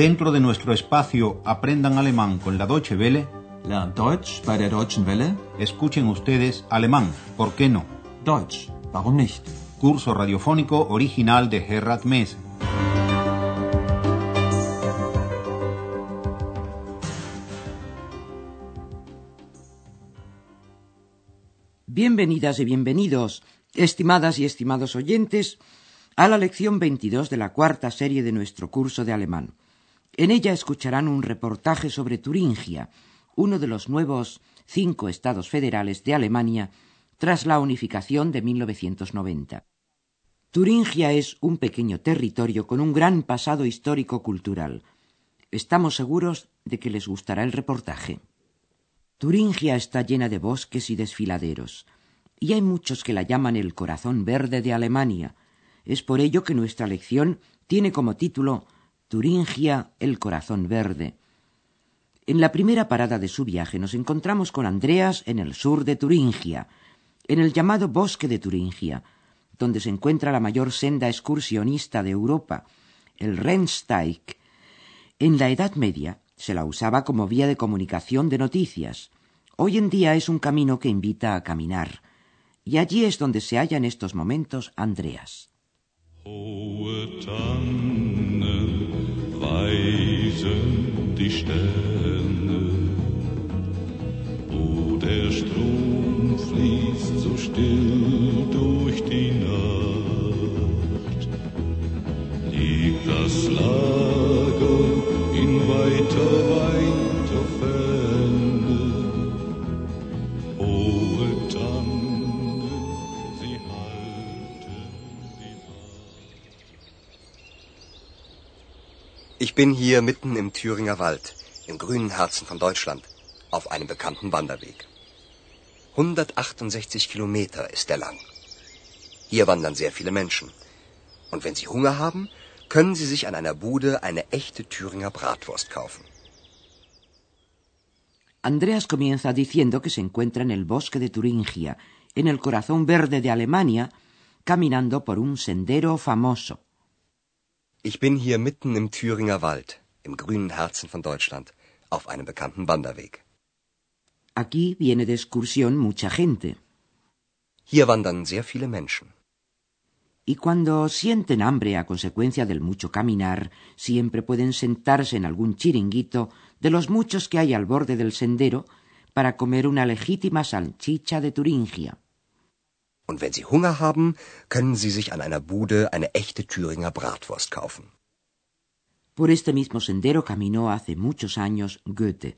Dentro de nuestro espacio Aprendan Alemán con la Deutsche Welle, Lernt Deutsch bei der Deutschen Welle. escuchen ustedes alemán, ¿por qué no? Deutsch, warum nicht? Curso radiofónico original de Gerhard Mess. Bienvenidas y bienvenidos, estimadas y estimados oyentes, a la lección 22 de la cuarta serie de nuestro curso de alemán. En ella escucharán un reportaje sobre Turingia, uno de los nuevos cinco estados federales de Alemania tras la unificación de 1990. Turingia es un pequeño territorio con un gran pasado histórico-cultural. Estamos seguros de que les gustará el reportaje. Turingia está llena de bosques y desfiladeros, y hay muchos que la llaman el corazón verde de Alemania. Es por ello que nuestra lección tiene como título Turingia, el corazón verde. En la primera parada de su viaje nos encontramos con Andreas en el sur de Turingia, en el llamado bosque de Turingia, donde se encuentra la mayor senda excursionista de Europa, el Rennsteig. En la Edad Media se la usaba como vía de comunicación de noticias. Hoy en día es un camino que invita a caminar. Y allí es donde se halla en estos momentos Andreas. Tannen weisen die Sterne, wo der Strom fließt so still durch die Nacht, liegt das Lager bin hier mitten im Thüringer Wald, im grünen Herzen von Deutschland, auf einem bekannten Wanderweg. 168 Kilometer ist er lang. Hier wandern sehr viele Menschen. Und wenn Sie Hunger haben, können Sie sich an einer Bude eine echte Thüringer Bratwurst kaufen. Andreas comienza diciendo que se encuentra en el bosque de Turingia, en el corazón verde de Alemania, caminando por un sendero famoso. Ich bin hier mitten im Thüringer Wald, im grünen Herzen von Deutschland, auf einem bekannten Wanderweg. Aquí viene de excursión mucha gente. Hier wandern sehr viele Menschen. Y cuando sienten hambre a consecuencia del mucho caminar, siempre pueden sentarse en algún chiringuito de los muchos que hay al borde del sendero para comer una legítima salchicha de Turingia. Und wenn Sie Hunger haben, können Sie sich an einer Bude eine echte Thüringer Bratwurst kaufen. Por este mismo sendero caminó hace muchos años Goethe,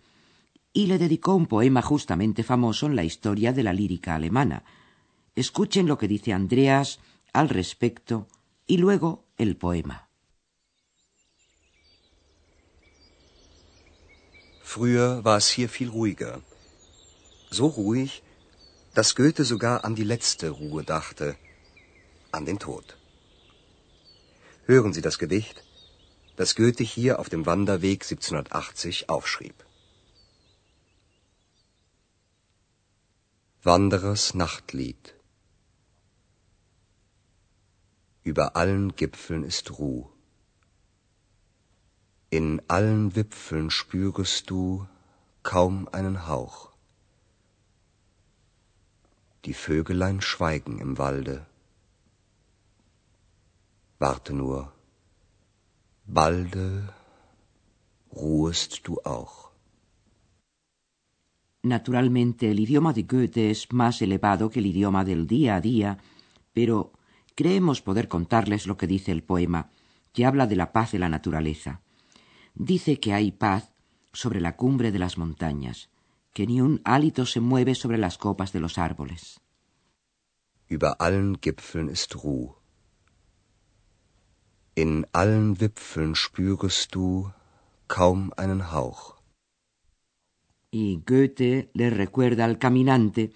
y le dedicó un poema justamente famoso en la historia de la lírica alemana. Escuchen lo que dice Andreas al respecto y luego el poema. Früher war es hier viel ruhiger. So ruhig, dass Goethe sogar an die letzte Ruhe dachte, an den Tod. Hören Sie das Gedicht, das Goethe hier auf dem Wanderweg 1780 aufschrieb. Wanderers Nachtlied Über allen Gipfeln ist Ruh. In allen Wipfeln spürest du kaum einen Hauch. Die schweigen im Walde. Warte nur, balde ruhest du auch. Naturalmente, el idioma de Goethe es más elevado que el idioma del día a día, pero creemos poder contarles lo que dice el poema, que habla de la paz de la naturaleza. Dice que hay paz sobre la cumbre de las montañas, que ni un hálito se mueve sobre las copas de los árboles. Über allen Gipfeln ist Ruh. In allen Wipfeln spürest du kaum einen Hauch. Y Goethe le recuerda al caminante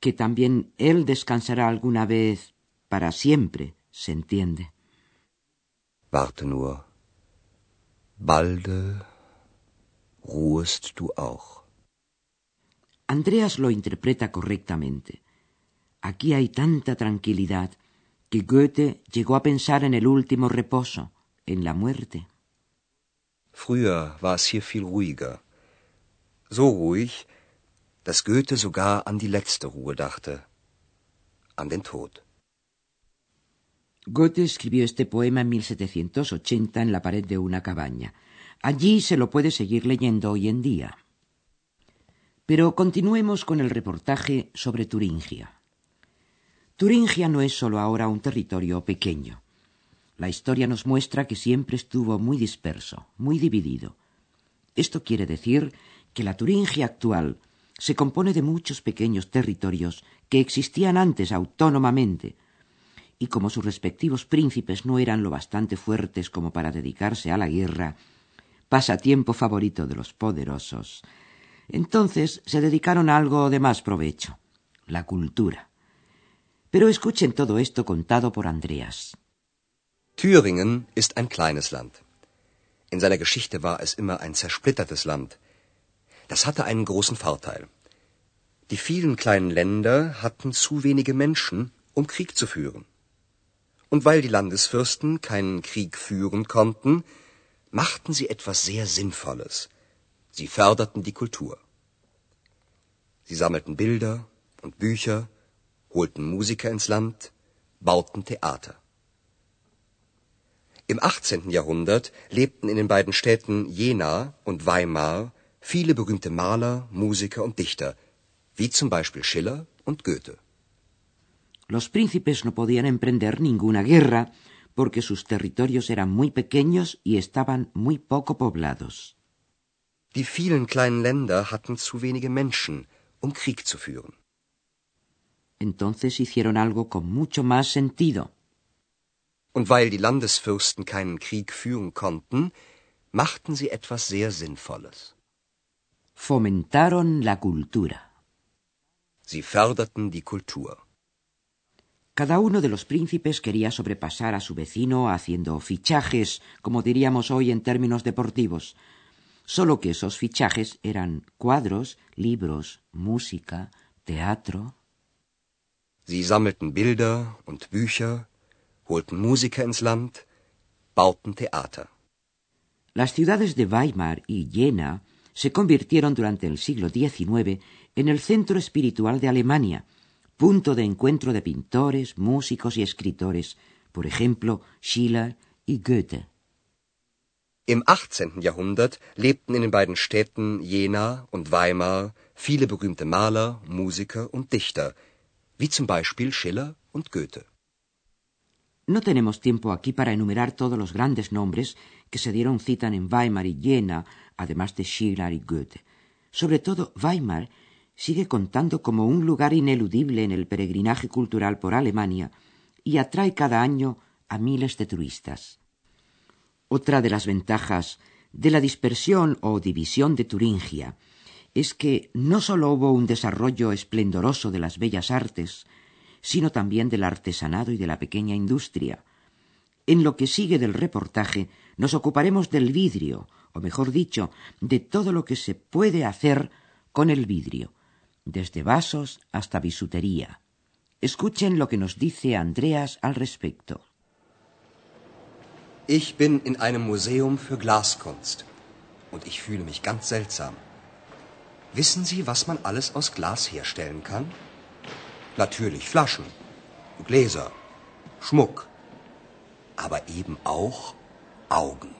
que también él descansará alguna vez para siempre, se entiende. Warte nur, balde ruhest du auch. Andreas lo interpreta correctamente. Aquí hay tanta tranquilidad que Goethe llegó a pensar en el último reposo, en la muerte. Früher war es hier viel ruhiger. So ruhig, dass Goethe sogar an die letzte Ruhe dachte, an den Tod. Goethe escribió este poema en 1780 en la pared de una cabaña. Allí se lo puede seguir leyendo hoy en día. Pero continuemos con el reportaje sobre Turingia. Turingia no es solo ahora un territorio pequeño. La historia nos muestra que siempre estuvo muy disperso, muy dividido. Esto quiere decir que la Turingia actual se compone de muchos pequeños territorios que existían antes autónomamente, y como sus respectivos príncipes no eran lo bastante fuertes como para dedicarse a la guerra, pasatiempo favorito de los poderosos, entonces se dedicaron a algo de más provecho, la cultura. Pero escuchen todo esto contado por Andreas. Thüringen ist ein kleines Land. In seiner Geschichte war es immer ein zersplittertes Land. Das hatte einen großen Vorteil. Die vielen kleinen Länder hatten zu wenige Menschen, um Krieg zu führen. Und weil die Landesfürsten keinen Krieg führen konnten, machten sie etwas sehr Sinnvolles. Sie förderten die Kultur. Sie sammelten Bilder und Bücher, holten Musiker ins Land, bauten Theater. Im 18. Jahrhundert lebten in den beiden Städten Jena und Weimar viele berühmte Maler, Musiker und Dichter, wie zum Beispiel Schiller und Goethe. Los príncipes no podían emprender ninguna guerra porque sus territorios eran muy pequeños y estaban muy poco poblados. Die vielen kleinen Länder hatten zu wenige Menschen, um Krieg zu führen. Entonces hicieron algo con mucho más sentido. Und weil die Landesfürsten keinen Krieg führen konnten, machten sie etwas sehr Sinnvolles. Fomentaron la cultura. Sie förderten die Kultur. Cada uno de los príncipes quería sobrepasar a su vecino haciendo fichajes, como diríamos hoy en términos deportivos, solo que esos fichajes eran cuadros, libros, música, teatro. Sie sammelten Bilder und Bücher, holten Musiker ins Land, bauten Theater. Las ciudades de Weimar y Jena se convirtieron durante el siglo XIX en el centro espiritual de Alemania, punto de encuentro de pintores, músicos y escritores, por ejemplo, Schiller y Goethe. Im 18. Jahrhundert lebten in den beiden Städten Jena und Weimar viele berühmte Maler, Musiker und Dichter, wie zum Beispiel Schiller und Goethe. No tenemos tiempo aquí para enumerar todos los grandes nombres que se dieron cita en Weimar y Jena, además de Schiller y Goethe. Sobre todo, Weimar sigue contando como un lugar ineludible en el peregrinaje cultural por Alemania y atrae cada año a miles de turistas. Otra de las ventajas de la dispersión o división de Turingia es que no sólo hubo un desarrollo esplendoroso de las bellas artes, sino también del artesanado y de la pequeña industria. En lo que sigue del reportaje nos ocuparemos del vidrio, o mejor dicho, de todo lo que se puede hacer con el vidrio, desde vasos hasta bisutería. Escuchen lo que nos dice Andreas al respecto. Ich bin in einem Museum für Glaskunst und ich fühle mich ganz seltsam. Wissen Sie, was man alles aus Glas herstellen kann? Natürlich Flaschen, Gläser, Schmuck, aber eben auch Augen.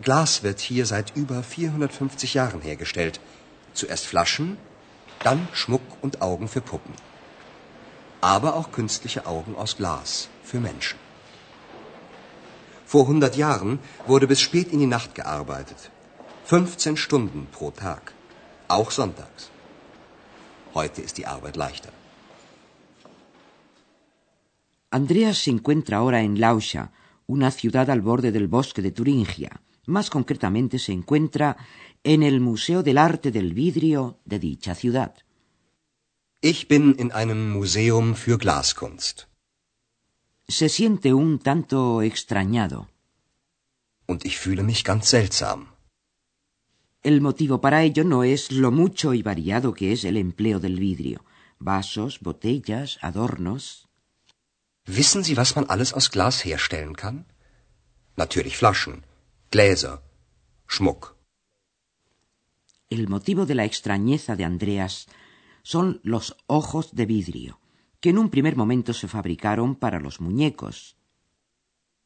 Glas wird hier seit über 450 Jahren hergestellt. Zuerst Flaschen, dann Schmuck und Augen für Puppen. Aber auch künstliche Augen aus Glas für Menschen. Vor 100 Jahren wurde bis spät in die Nacht gearbeitet. 15 Stunden pro Tag. Auch sonntags. Heute ist die Arbeit leichter. Andreas se encuentra ahora en Lauscha, una ciudad al borde del bosque de Turingia. Más concretamente se encuentra en el Museo del Arte del Vidrio de dicha ciudad. Ich bin in einem Museum für Glaskunst. Se siente un tanto extrañado. Und ich fühle mich ganz seltsam. El motivo para ello no es lo mucho y variado que es el empleo del vidrio. Vasos, botellas, adornos. Wissen Sie, was man alles aus Glas herstellen kann? Natürlich Flaschen, Gläser, Schmuck. El motivo de la extrañeza de Andreas son los ojos de vidrio, que en un primer momento se fabricaron para los muñecos.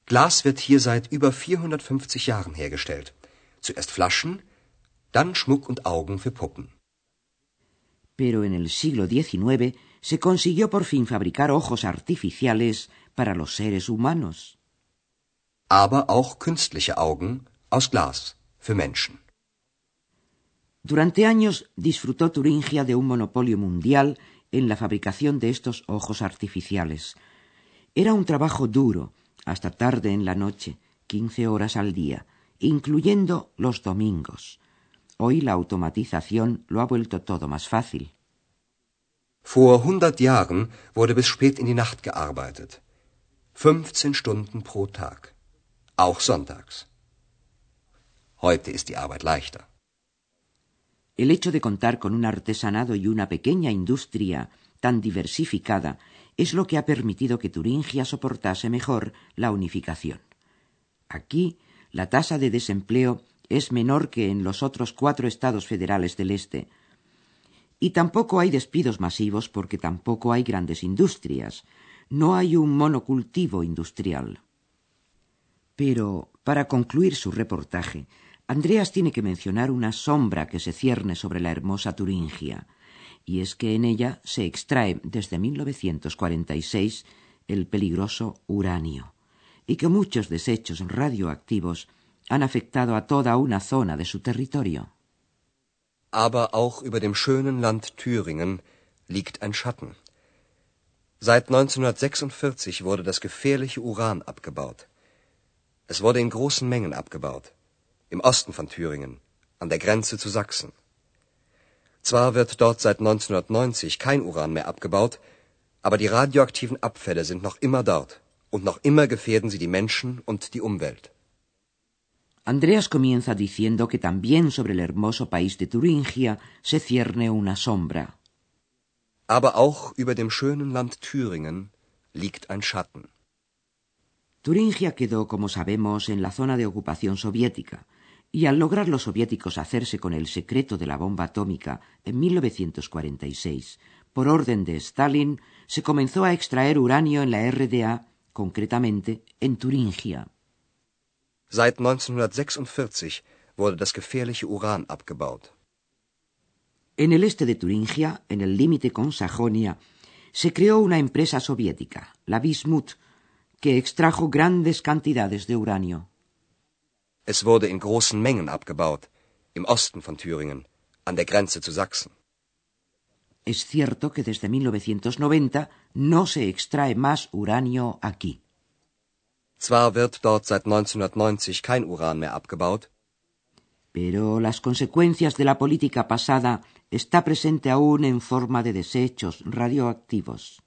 Glas wird hier seit über 450 Jahren hergestellt. Zuerst Flaschen, dann Schmuck und Augen für Puppen. Pero en el siglo XIX se consiguió por fin fabricar ojos artificiales para los seres humanos. Aber auch künstliche Augen aus Glas für Menschen. Durante años disfrutó Turingia de un monopolio mundial en la fabricación de estos ojos artificiales. Era un trabajo duro, hasta tarde en la noche, quince horas al día, incluyendo los domingos. Hoy la automatización lo ha vuelto todo más fácil. Vor hundert Jahren wurde bis spät in die Nacht gearbeitet. 15 Stunden pro Tag. Auch sonntags. Heute ist die Arbeit leichter. El hecho de contar con un artesanado y una pequeña industria tan diversificada es lo que ha permitido que Turingia soportase mejor la unificación. Aquí, la tasa de desempleo es menor que en los otros cuatro estados federales del Este. Y tampoco hay despidos masivos porque tampoco hay grandes industrias. No hay un monocultivo industrial. Pero, para concluir su reportaje, Andreas tiene que mencionar una sombra que se cierne sobre la hermosa Turingia, y es que en ella se extrae desde 1946 el peligroso uranio, y que muchos desechos radioactivos han afectado a toda una zona de su territorio. Aber auch über dem schönen Land Thüringen liegt ein Schatten. Seit 1946 wurde das gefährliche Uran abgebaut. Es wurde in großen Mengen abgebaut, im Osten von Thüringen, an der Grenze zu Sachsen. Zwar wird dort seit 1990 kein Uran mehr abgebaut, aber die radioaktiven Abfälle sind noch immer dort, und noch immer gefährden sie die Menschen und die Umwelt. Andreas comienza diciendo que también sobre el hermoso país de Turingia se cierne una sombra. Aber auch über dem schönen Land Thüringen liegt ein Schatten. Turingia quedó, como sabemos, en la zona de ocupación soviética, y al lograr los soviéticos hacerse con el secreto de la bomba atómica en 1946, por orden de Stalin, se comenzó a extraer uranio en la RDA, concretamente en Turingia. Seit 1946 wurde das gefährliche Uran abgebaut. En el este de Turingia, en el límite con Sajonia, se creó una empresa soviética, la Bismut, que extrajo grandes cantidades de uranio. Es wurde in großen Mengen abgebaut, im Osten von Thüringen, an der Grenze zu Sachsen. Es cierto que desde 1990 no se extrae más uranio aquí. Zwar wird dort seit 1990 kein Uran mehr abgebaut, pero las consecuencias de la política pasada está presente aún en forma de desechos radioactivos.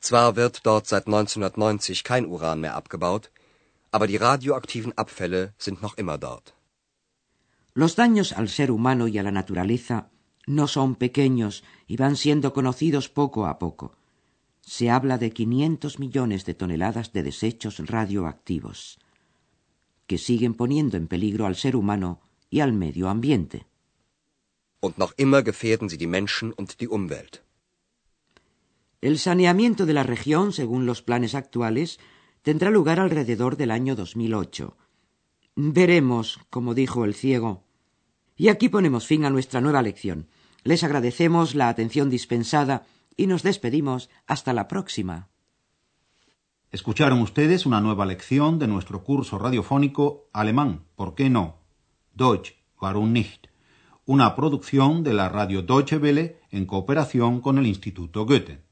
zwar wird dort seit 1990 kein Uran mehr abgebaut, aber die radioaktiven Abfälle sind noch immer dort. Los daños al ser humano y a la naturaleza no son pequeños y van siendo conocidos poco a poco. Se habla de 500 millones de toneladas de desechos radioactivos, que siguen poniendo en peligro al ser humano y al medio ambiente. Und noch immer gefährden sie die Menschen und die Umwelt. El saneamiento de la región, según los planes actuales, tendrá lugar alrededor del año 2008. Veremos, como dijo el ciego. Y aquí ponemos fin a nuestra nueva lección. Les agradecemos la atención dispensada y nos despedimos hasta la próxima. Escucharon ustedes una nueva lección de nuestro curso radiofónico Alemán, ¿por qué no? Deutsch, warum nicht? Una producción de la radio Deutsche Welle en cooperación con el Instituto Goethe.